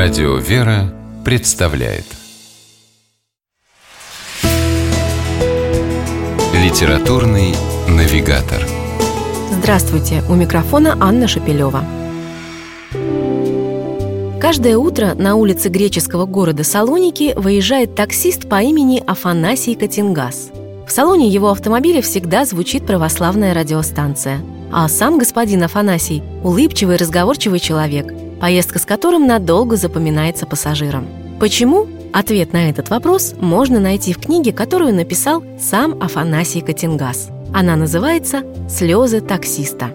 Радио «Вера» представляет Литературный навигатор Здравствуйте! У микрофона Анна Шапилева. Каждое утро на улице греческого города Салоники выезжает таксист по имени Афанасий Катингас. В салоне его автомобиля всегда звучит православная радиостанция. А сам господин Афанасий – улыбчивый, разговорчивый человек, поездка с которым надолго запоминается пассажирам. Почему? Ответ на этот вопрос можно найти в книге, которую написал сам Афанасий Катингас. Она называется «Слезы таксиста».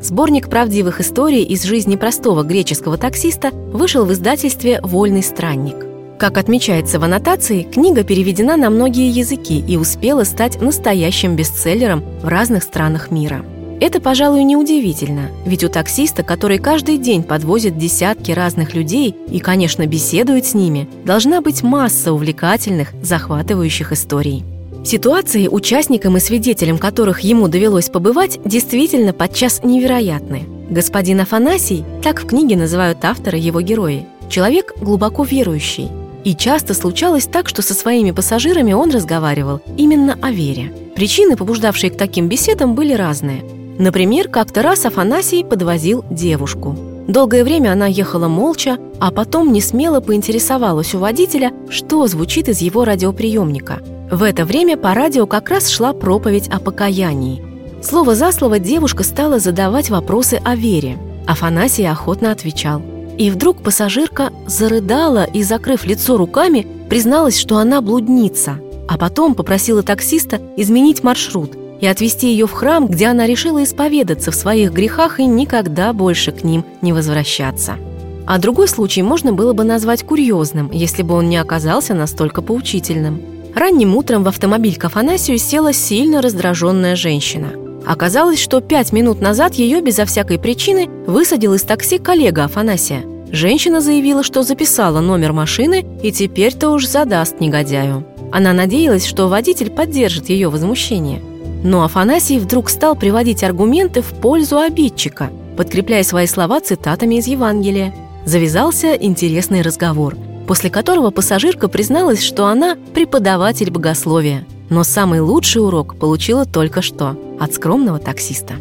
Сборник правдивых историй из жизни простого греческого таксиста вышел в издательстве «Вольный странник». Как отмечается в аннотации, книга переведена на многие языки и успела стать настоящим бестселлером в разных странах мира. Это, пожалуй, неудивительно, ведь у таксиста, который каждый день подвозит десятки разных людей и, конечно, беседует с ними, должна быть масса увлекательных, захватывающих историй. Ситуации, участникам и свидетелям которых ему довелось побывать, действительно подчас невероятны. Господин Афанасий, так в книге называют автора его герои, человек глубоко верующий. И часто случалось так, что со своими пассажирами он разговаривал именно о вере. Причины, побуждавшие к таким беседам, были разные – Например, как-то раз Афанасий подвозил девушку. Долгое время она ехала молча, а потом не смело поинтересовалась у водителя, что звучит из его радиоприемника. В это время по радио как раз шла проповедь о покаянии. Слово за слово девушка стала задавать вопросы о вере. Афанасий охотно отвечал. И вдруг пассажирка зарыдала и, закрыв лицо руками, призналась, что она блудница, а потом попросила таксиста изменить маршрут – и отвести ее в храм, где она решила исповедаться в своих грехах и никогда больше к ним не возвращаться. А другой случай можно было бы назвать курьезным, если бы он не оказался настолько поучительным. Ранним утром в автомобиль к Афанасию села сильно раздраженная женщина. Оказалось, что пять минут назад ее безо всякой причины высадил из такси коллега Афанасия. Женщина заявила, что записала номер машины и теперь-то уж задаст негодяю. Она надеялась, что водитель поддержит ее возмущение – но Афанасий вдруг стал приводить аргументы в пользу обидчика, подкрепляя свои слова цитатами из Евангелия. Завязался интересный разговор, после которого пассажирка призналась, что она преподаватель богословия. Но самый лучший урок получила только что от скромного таксиста.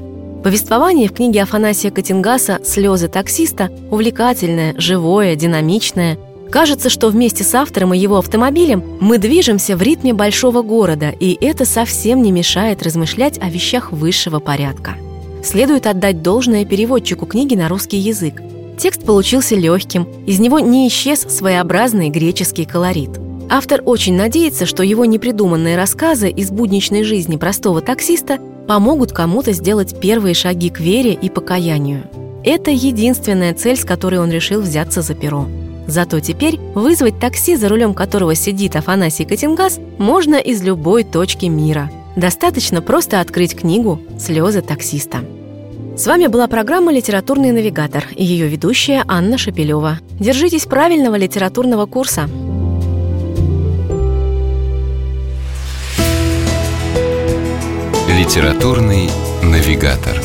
Повествование в книге Афанасия Катингаса «Слезы таксиста» увлекательное, живое, динамичное, Кажется, что вместе с автором и его автомобилем мы движемся в ритме большого города, и это совсем не мешает размышлять о вещах высшего порядка. Следует отдать должное переводчику книги на русский язык. Текст получился легким, из него не исчез своеобразный греческий колорит. Автор очень надеется, что его непридуманные рассказы из будничной жизни простого таксиста помогут кому-то сделать первые шаги к вере и покаянию. Это единственная цель, с которой он решил взяться за перо. Зато теперь вызвать такси, за рулем которого сидит Афанасий Катингас, можно из любой точки мира. Достаточно просто открыть книгу «Слезы таксиста». С вами была программа «Литературный навигатор» и ее ведущая Анна Шапилева. Держитесь правильного литературного курса. «Литературный навигатор»